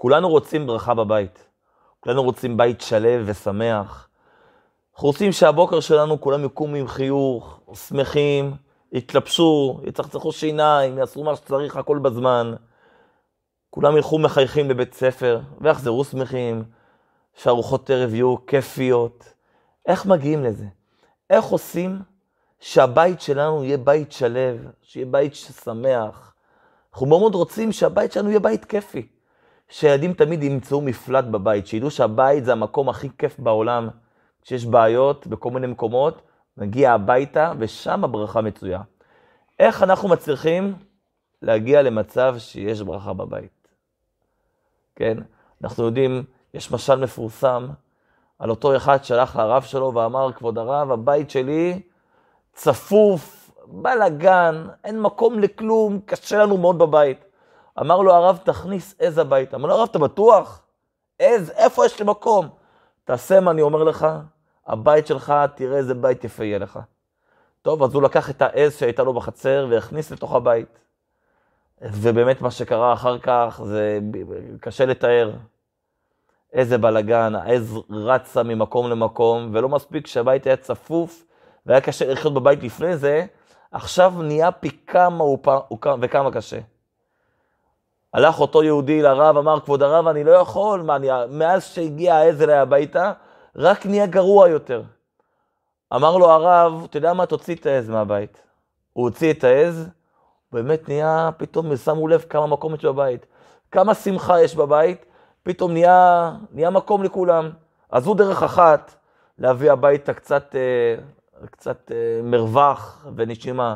כולנו רוצים ברכה בבית. כולנו רוצים בית שלו ושמח. אנחנו רוצים שהבוקר שלנו כולם יקומו עם חיוך, שמחים, יתלבשו, יצחצחו שיניים, יעשו מה שצריך, הכל בזמן. כולם ילכו מחייכים לבית ספר ויחזרו שמחים, שארוחות ערב יהיו כיפיות. איך מגיעים לזה? איך עושים שהבית שלנו יהיה בית שלו, שיהיה בית שמח? אנחנו מאוד רוצים שהבית שלנו יהיה בית כיפי. שילדים תמיד ימצאו מפלט בבית, שידעו שהבית זה המקום הכי כיף בעולם. כשיש בעיות בכל מיני מקומות, נגיע הביתה ושם הברכה מצויה. איך אנחנו מצליחים להגיע למצב שיש ברכה בבית? כן, אנחנו יודעים, יש משל מפורסם על אותו אחד שהלך לרב שלו ואמר, כבוד הרב, הבית שלי צפוף, בלאגן, אין מקום לכלום, קשה לנו מאוד בבית. אמר לו הרב, תכניס עז הביתה. אמר לו, הרב, אתה בטוח? עז, איפה יש לי מקום? תעשה מה אני אומר לך, הבית שלך, תראה איזה בית יפה יהיה לך. טוב, אז הוא לקח את העז שהייתה לו בחצר והכניס לתוך הבית. ובאמת מה שקרה אחר כך זה קשה לתאר. איזה בלאגן, העז רצה ממקום למקום, ולא מספיק שהבית היה צפוף והיה קשה לחיות בבית לפני זה, עכשיו נהיה פי כמה וכמה קשה. הלך אותו יהודי לרב, אמר, כבוד הרב, אני לא יכול, מה, אני, מאז שהגיע העז אליי הביתה, רק נהיה גרוע יותר. אמר לו הרב, אתה יודע מה, תוציא את העז מהבית. הוא הוציא את העז, באמת נהיה, פתאום שמו לב כמה מקום יש בבית. כמה שמחה יש בבית, פתאום נהיה, נהיה מקום לכולם. אז זו דרך אחת להביא הביתה קצת, אה, קצת אה, מרווח ונשימה.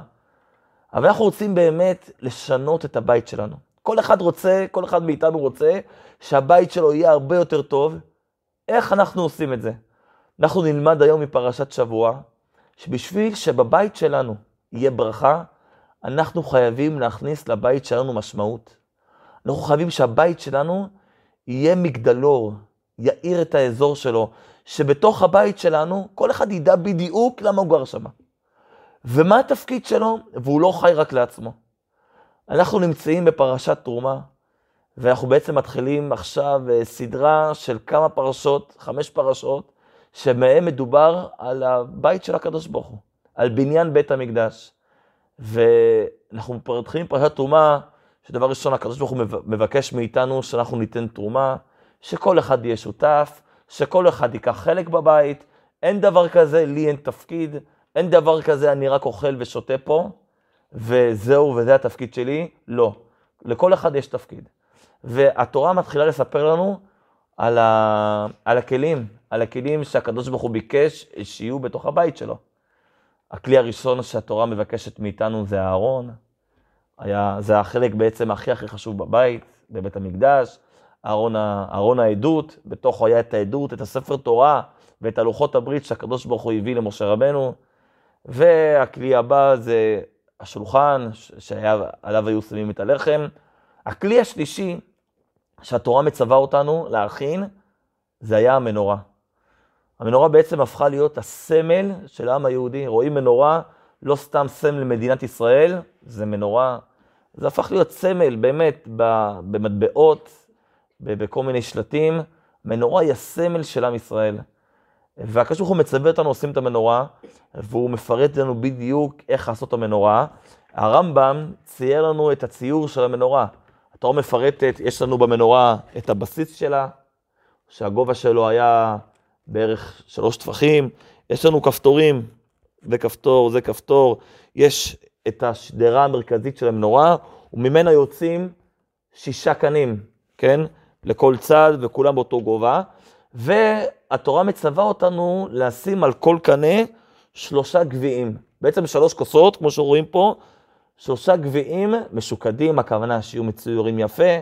אבל אנחנו רוצים באמת לשנות את הבית שלנו. כל אחד רוצה, כל אחד מאיתנו רוצה שהבית שלו יהיה הרבה יותר טוב. איך אנחנו עושים את זה? אנחנו נלמד היום מפרשת שבוע, שבשביל שבבית שלנו יהיה ברכה, אנחנו חייבים להכניס לבית שלנו משמעות. אנחנו חייבים שהבית שלנו יהיה מגדלור, יאיר את האזור שלו, שבתוך הבית שלנו כל אחד ידע בדיוק למה הוא גר שם. ומה התפקיד שלו, והוא לא חי רק לעצמו. אנחנו נמצאים בפרשת תרומה, ואנחנו בעצם מתחילים עכשיו אה, סדרה של כמה פרשות, חמש פרשות, שמהם מדובר על הבית של הקדוש ברוך הוא, על בניין בית המקדש. ואנחנו מתחילים פרשת תרומה, שדבר ראשון הקדוש ברוך הוא מבקש מאיתנו שאנחנו ניתן תרומה, שכל אחד יהיה שותף, שכל אחד ייקח חלק בבית, אין דבר כזה, לי אין תפקיד, אין דבר כזה, אני רק אוכל ושותה פה, וזהו, וזה התפקיד שלי, לא. לכל אחד יש תפקיד. והתורה מתחילה לספר לנו על, ה... על הכלים, על הכלים שהקדוש ברוך הוא ביקש שיהיו בתוך הבית שלו. הכלי הראשון שהתורה מבקשת מאיתנו זה הארון. היה, זה החלק בעצם הכי הכי חשוב בבית, בבית המקדש. ארון, ארון העדות, בתוכו היה את העדות, את הספר תורה ואת הלוחות הברית שהקדוש ברוך הוא הביא למשה רבנו. והכלי הבא זה השולחן, שעליו היו שמים את הלחם. הכלי השלישי שהתורה מצווה אותנו להכין, זה היה המנורה. המנורה בעצם הפכה להיות הסמל של העם היהודי. רואים מנורה, לא סתם סמל למדינת ישראל, זה מנורה. זה הפך להיות סמל, באמת, במטבעות, בכל מיני שלטים. מנורה היא הסמל של עם ישראל. והקדוש ברוך הוא מצווה אותנו עושים את המנורה, והוא מפרט לנו בדיוק איך לעשות את המנורה. הרמב"ם צייר לנו את הציור של המנורה. התורה מפרטת, יש לנו במנורה את הבסיס שלה, שהגובה שלו היה בערך שלוש טפחים, יש לנו כפתורים, זה כפתור, זה כפתור, יש את השדרה המרכזית של המנורה, וממנה יוצאים שישה קנים, כן? לכל צד וכולם באותו גובה. והתורה מצווה אותנו לשים על כל קנה שלושה גביעים. בעצם שלוש כוסות, כמו שרואים פה, שלושה גביעים משוקדים, הכוונה שיהיו מצוירים יפה,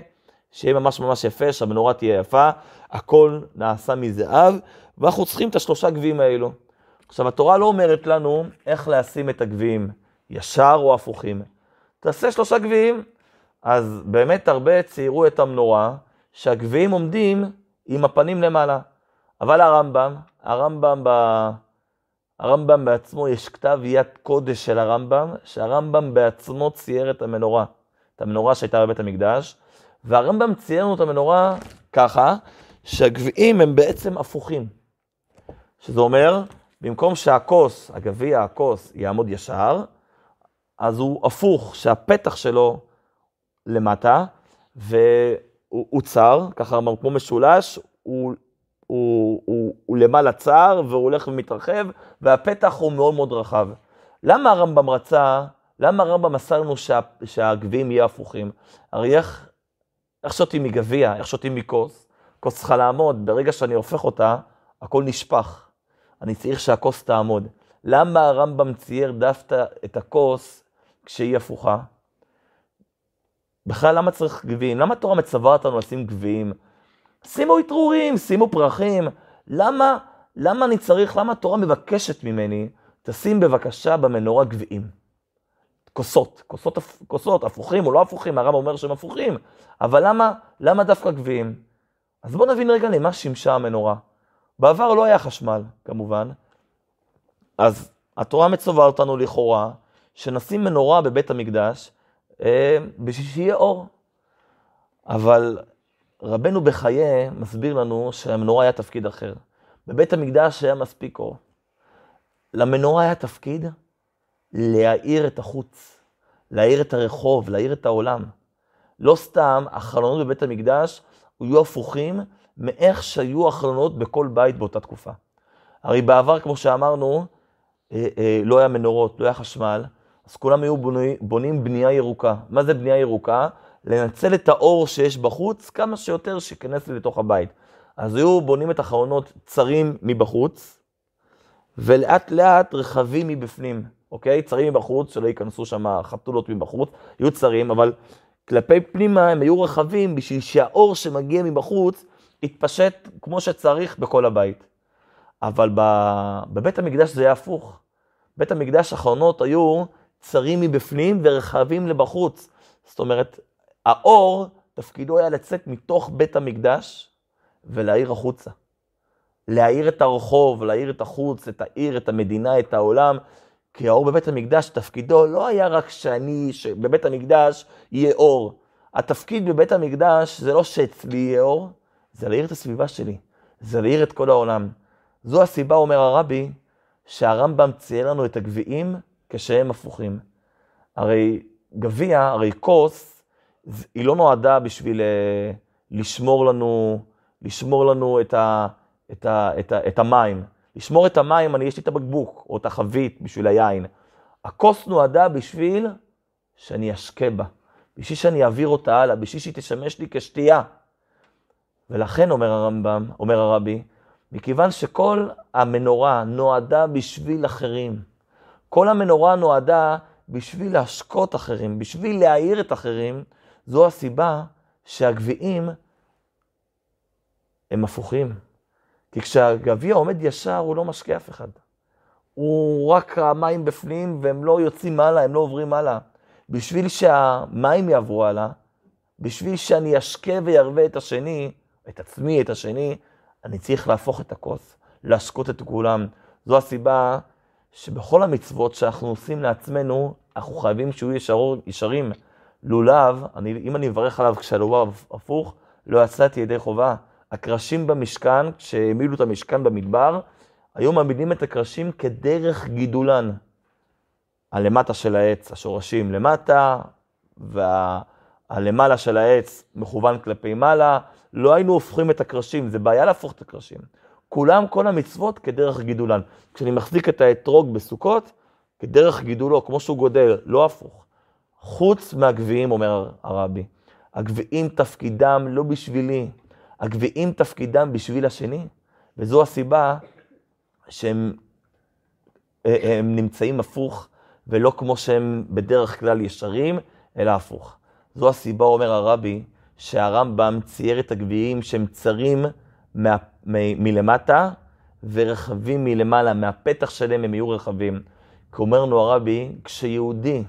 שיהיה ממש ממש יפה, שהמנורה תהיה יפה, הכל נעשה מזהב, ואנחנו צריכים את השלושה גביעים האלו. עכשיו, התורה לא אומרת לנו איך לשים את הגביעים, ישר או הפוכים. תעשה שלושה גביעים. אז באמת הרבה ציירו את המנורה, שהגביעים עומדים עם הפנים למעלה. אבל הרמב"ם, הרמב"ם, ב... הרמב"ם בעצמו, יש כתב יד קודש של הרמב"ם, שהרמב"ם בעצמו צייר את המנורה, את המנורה שהייתה בבית המקדש, והרמב"ם ציין לנו את המנורה ככה, שהגביעים הם בעצם הפוכים. שזה אומר, במקום שהכוס, הגביע, הכוס, יעמוד ישר, אז הוא הפוך, שהפתח שלו למטה, והוא צר, ככה אמרנו, כמו משולש, הוא, הוא, הוא, הוא למעלה צר, והוא הולך ומתרחב, והפתח הוא מאוד מאוד רחב. למה הרמב"ם רצה, למה הרמב"ם מסר לנו שה, שהגביעים יהיו הפוכים? הרי איך, איך שותים מגביע, איך שותים מכוס? כוס צריכה לעמוד, ברגע שאני הופך אותה, הכל נשפך. אני צריך שהכוס תעמוד. למה הרמב"ם צייר דווקא את הכוס כשהיא הפוכה? בכלל, למה צריך גביעים? למה התורה מצווה אותנו לשים גביעים? שימו אתרורים, שימו פרחים. למה, למה אני צריך, למה התורה מבקשת ממני, תשים בבקשה במנורה גביעים? כוסות, כוסות, כוסות, הפוכים או לא הפוכים, הרב אומר שהם הפוכים, אבל למה, למה דווקא גביעים? אז בואו נבין רגע למה שימשה המנורה. בעבר לא היה חשמל, כמובן, אז התורה מצווה אותנו לכאורה, שנשים מנורה בבית המקדש, אה, בשביל שיהיה אור. אבל רבנו בחיי מסביר לנו שהמנורה היה תפקיד אחר. בבית המקדש היה מספיק אור. למנורה היה תפקיד להאיר את החוץ, להאיר את הרחוב, להאיר את העולם. לא סתם החלונות בבית המקדש היו הפוכים מאיך שהיו החלונות בכל בית באותה תקופה. הרי בעבר, כמו שאמרנו, אה, אה, לא היה מנורות, לא היה חשמל, אז כולם היו בונים, בונים בנייה ירוקה. מה זה בנייה ירוקה? לנצל את האור שיש בחוץ כמה שיותר שייכנס לתוך הבית. אז היו בונים את החלונות צרים מבחוץ, ולאט לאט רחבים מבפנים, אוקיי? צרים מבחוץ, שלא ייכנסו שם חתולות מבחוץ, יהיו צרים, אבל כלפי פנימה הם היו רחבים בשביל שהאור שמגיע מבחוץ יתפשט כמו שצריך בכל הבית. אבל בבית המקדש זה היה הפוך. בית המקדש החלונות היו צרים מבפנים ורחבים לבחוץ. זאת אומרת, האור, תפקידו היה לצאת מתוך בית המקדש ולהאיר החוצה. להאיר את הרחוב, להאיר את החוץ, את העיר, את המדינה, את העולם. כי האור בבית המקדש, תפקידו לא היה רק שאני, שבבית המקדש יהיה אור. התפקיד בבית המקדש זה לא שאצלי יהיה אור, זה להאיר את הסביבה שלי, זה להאיר את כל העולם. זו הסיבה, אומר הרבי, שהרמב"ם צייר לנו את הגביעים כשהם הפוכים. הרי גביע, הרי כוס, היא לא נועדה בשביל אה, לשמור לנו, לשמור לנו את, ה, את, ה, את, ה, את המים. לשמור את המים, אני יש לי את הבקבוק, או את החבית בשביל היין. הכוס נועדה בשביל שאני אשקה בה, בשביל שאני אעביר אותה הלאה, בשביל שהיא תשמש לי כשתייה. ולכן, אומר הרמב"ם, אומר הרבי, מכיוון שכל המנורה נועדה בשביל אחרים, כל המנורה נועדה בשביל להשקות אחרים, בשביל להעיר את אחרים, זו הסיבה שהגביעים הם הפוכים. כי כשהגביע עומד ישר, הוא לא משקה אף אחד. הוא רק המים בפנים והם לא יוצאים מעלה, הם לא עוברים הלאה. בשביל שהמים יעברו הלאה, בשביל שאני אשקה וירווה את השני, את עצמי, את השני, אני צריך להפוך את הכוס, להשקות את כולם. זו הסיבה שבכל המצוות שאנחנו עושים לעצמנו, אנחנו חייבים שיהיו ישר, ישרים. לולב, אני, אם אני אברך עליו כשהלולב הפוך, לא יצאתי ידי חובה. הקרשים במשכן, כשהעמידו את המשכן במדבר, היו מעמידים את הקרשים כדרך גידולן. הלמטה של העץ, השורשים למטה, והלמעלה של העץ מכוון כלפי מעלה. לא היינו הופכים את הקרשים, זה בעיה להפוך את הקרשים. כולם, כל המצוות כדרך גידולן. כשאני מחזיק את האתרוג בסוכות, כדרך גידולו, כמו שהוא גודל, לא הפוך. חוץ מהגביעים, אומר הרבי. הגביעים תפקידם לא בשבילי, הגביעים תפקידם בשביל השני, וזו הסיבה שהם אה, הם נמצאים הפוך, ולא כמו שהם בדרך כלל ישרים, אלא הפוך. זו הסיבה, אומר הרבי, שהרמב"ם צייר את הגביעים שהם צרים מה, מ, מלמטה ורחבים מלמעלה, מהפתח שלהם הם יהיו רחבים. כי אומר לנו הרבי, כשיהודי,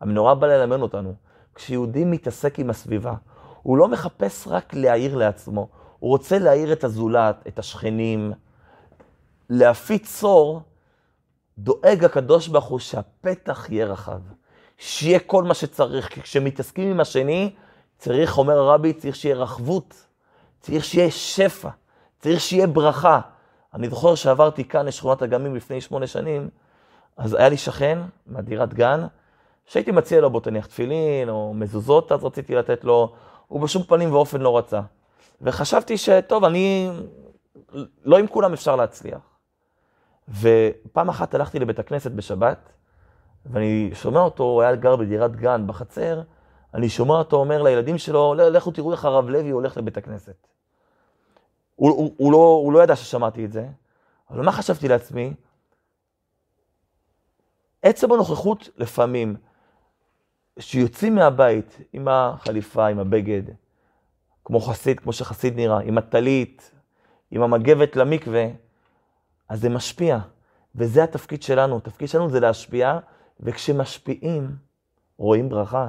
המנורה באה ללמד אותנו, כשיהודי מתעסק עם הסביבה, הוא לא מחפש רק להעיר לעצמו, הוא רוצה להעיר את הזולת, את השכנים, להפיץ צור, דואג הקדוש ברוך הוא שהפתח יהיה רחב, שיהיה כל מה שצריך, כי כשמתעסקים עם השני, צריך, אומר הרבי, צריך שיהיה רחבות, צריך שיהיה שפע, צריך שיהיה ברכה. אני זוכר שעברתי כאן לשכונת אגמים לפני שמונה שנים, אז היה לי שכן מהדירת גן, שהייתי מציע לו בוא תניח תפילין או מזוזות, אז רציתי לתת לו, הוא בשום פנים ואופן לא רצה. וחשבתי שטוב, אני, לא עם כולם אפשר להצליח. ופעם אחת הלכתי לבית הכנסת בשבת, ואני שומע אותו, הוא היה גר בדירת גן בחצר, אני שומע אותו אומר לילדים שלו, לכו תראו איך הרב לוי הולך לבית הכנסת. הוא, הוא, הוא, לא, הוא לא ידע ששמעתי את זה, אבל מה חשבתי לעצמי? עצם הנוכחות לפעמים, שיוצאים מהבית עם החליפה, עם הבגד, כמו חסיד, כמו שחסיד נראה, עם הטלית, עם המגבת למקווה, אז זה משפיע. וזה התפקיד שלנו. התפקיד שלנו זה להשפיע, וכשמשפיעים, רואים ברכה.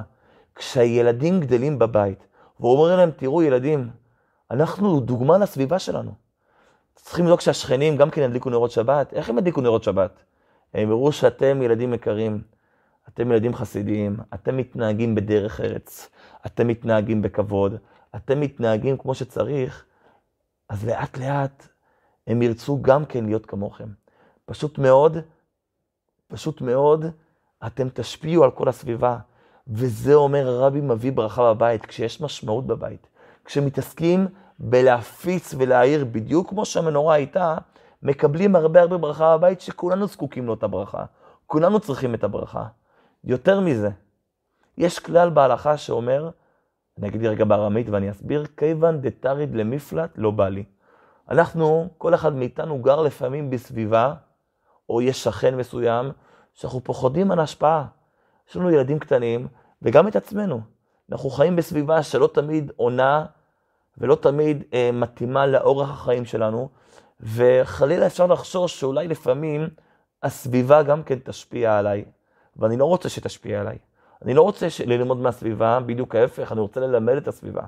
כשהילדים גדלים בבית, אומר להם, תראו ילדים, אנחנו דוגמה לסביבה שלנו. צריכים לדאוג שהשכנים גם כן ידליקו נרות שבת. איך הם ידליקו נרות שבת? הם יראו שאתם ילדים יקרים, אתם ילדים חסידיים, אתם מתנהגים בדרך ארץ, אתם מתנהגים בכבוד, אתם מתנהגים כמו שצריך, אז לאט לאט הם ירצו גם כן להיות כמוכם. פשוט מאוד, פשוט מאוד, אתם תשפיעו על כל הסביבה. וזה אומר הרבי מביא ברכה בבית, כשיש משמעות בבית. כשמתעסקים בלהפיץ ולהעיר בדיוק כמו שהמנורה הייתה, מקבלים הרבה הרבה ברכה בבית שכולנו זקוקים לאותה ברכה. כולנו צריכים את הברכה. יותר מזה, יש כלל בהלכה שאומר, אני אגיד רגע בארמית ואני אסביר, כיוון דתריד למפלט לא בא לי. אנחנו, כל אחד מאיתנו גר לפעמים בסביבה, או יש שכן מסוים, שאנחנו פוחדים על ההשפעה. יש לנו ילדים קטנים, וגם את עצמנו. אנחנו חיים בסביבה שלא תמיד עונה ולא תמיד אה, מתאימה לאורח החיים שלנו, וחלילה אפשר לחשוב שאולי לפעמים הסביבה גם כן תשפיע עליי, ואני לא רוצה שתשפיע עליי. אני לא רוצה ללמוד מהסביבה, בדיוק ההפך, אני רוצה ללמד את הסביבה.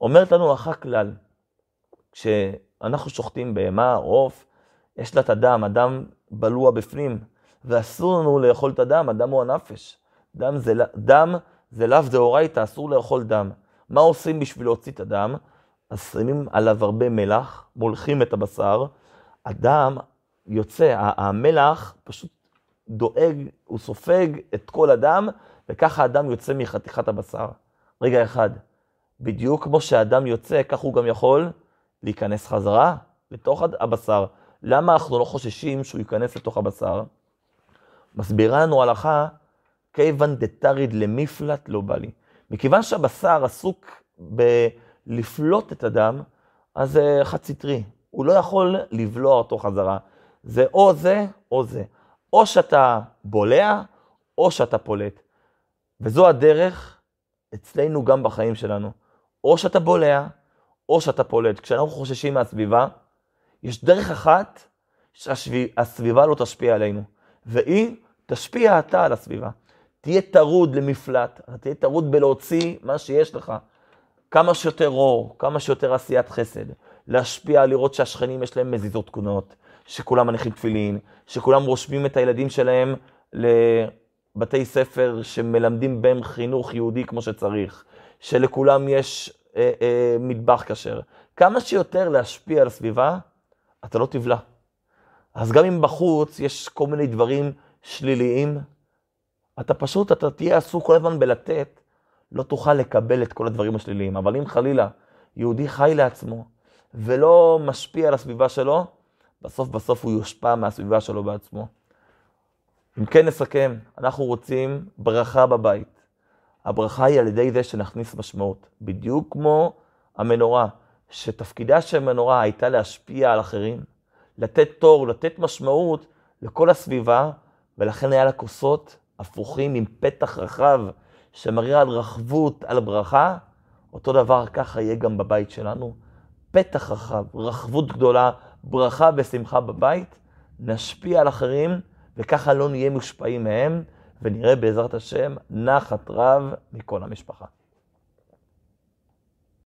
אומרת לנו אחר כלל, כשאנחנו שוחטים בהמה, עוף, יש לה את הדם, הדם בלוע בפנים, ואסור לנו לאכול את הדם, הדם הוא הנפש. דם זה, דם זה לאו דאורייתא, אסור לאכול דם. מה עושים בשביל להוציא את הדם? אז שמים עליו הרבה מלח, מולכים את הבשר, הדם יוצא, המלח פשוט דואג, הוא סופג את כל הדם, וככה הדם יוצא מחתיכת הבשר. רגע אחד, בדיוק כמו שהדם יוצא, כך הוא גם יכול להיכנס חזרה לתוך הבשר. למה אנחנו לא חוששים שהוא ייכנס לתוך הבשר? מסבירה לנו הלכה, כיוון דתריד למפלט לא בא לי. מכיוון שהבשר עסוק בלפלוט את הדם, אז זה חד סטרי. הוא לא יכול לבלוע אותו חזרה. זה או זה או זה. או שאתה בולע, או שאתה פולט. וזו הדרך אצלנו גם בחיים שלנו. או שאתה בולע, או שאתה פולט. כשאנחנו חוששים מהסביבה, יש דרך אחת שהסביבה לא תשפיע עלינו, והיא תשפיע אתה על הסביבה. תהיה טרוד בלפלוט, תהיה טרוד בלהוציא מה שיש לך. כמה שיותר אור, כמה שיותר עשיית חסד. להשפיע, לראות שהשכנים יש להם מזוזות תקינות, שכולם מניחים תפילין, שכולם רושמים את הילדים שלהם לבתי ספר שמלמדים בהם חינוך יהודי כמו שצריך, שלכולם יש אה, אה, מטבח כשר. כמה שיותר להשפיע על הסביבה, אתה לא תבלע. אז גם אם בחוץ יש כל מיני דברים שליליים, אתה פשוט, אתה תהיה עסוק כל הזמן בלתת, לא תוכל לקבל את כל הדברים השליליים. אבל אם חלילה יהודי חי לעצמו ולא משפיע על הסביבה שלו, בסוף בסוף הוא יושפע מהסביבה שלו בעצמו. אם כן נסכם, אנחנו רוצים ברכה בבית. הברכה היא על ידי זה שנכניס משמעות. בדיוק כמו המנורה, שתפקידה של המנורה הייתה להשפיע על אחרים, לתת תור, לתת משמעות לכל הסביבה, ולכן היה לה כוסות הפוכים עם פתח רחב שמראה על רחבות, על ברכה. אותו דבר ככה יהיה גם בבית שלנו. פתח רחב, רחבות גדולה, ברכה ושמחה בבית, נשפיע על אחרים, וככה לא נהיה מושפעים מהם, ונראה בעזרת השם נחת רב מכל המשפחה.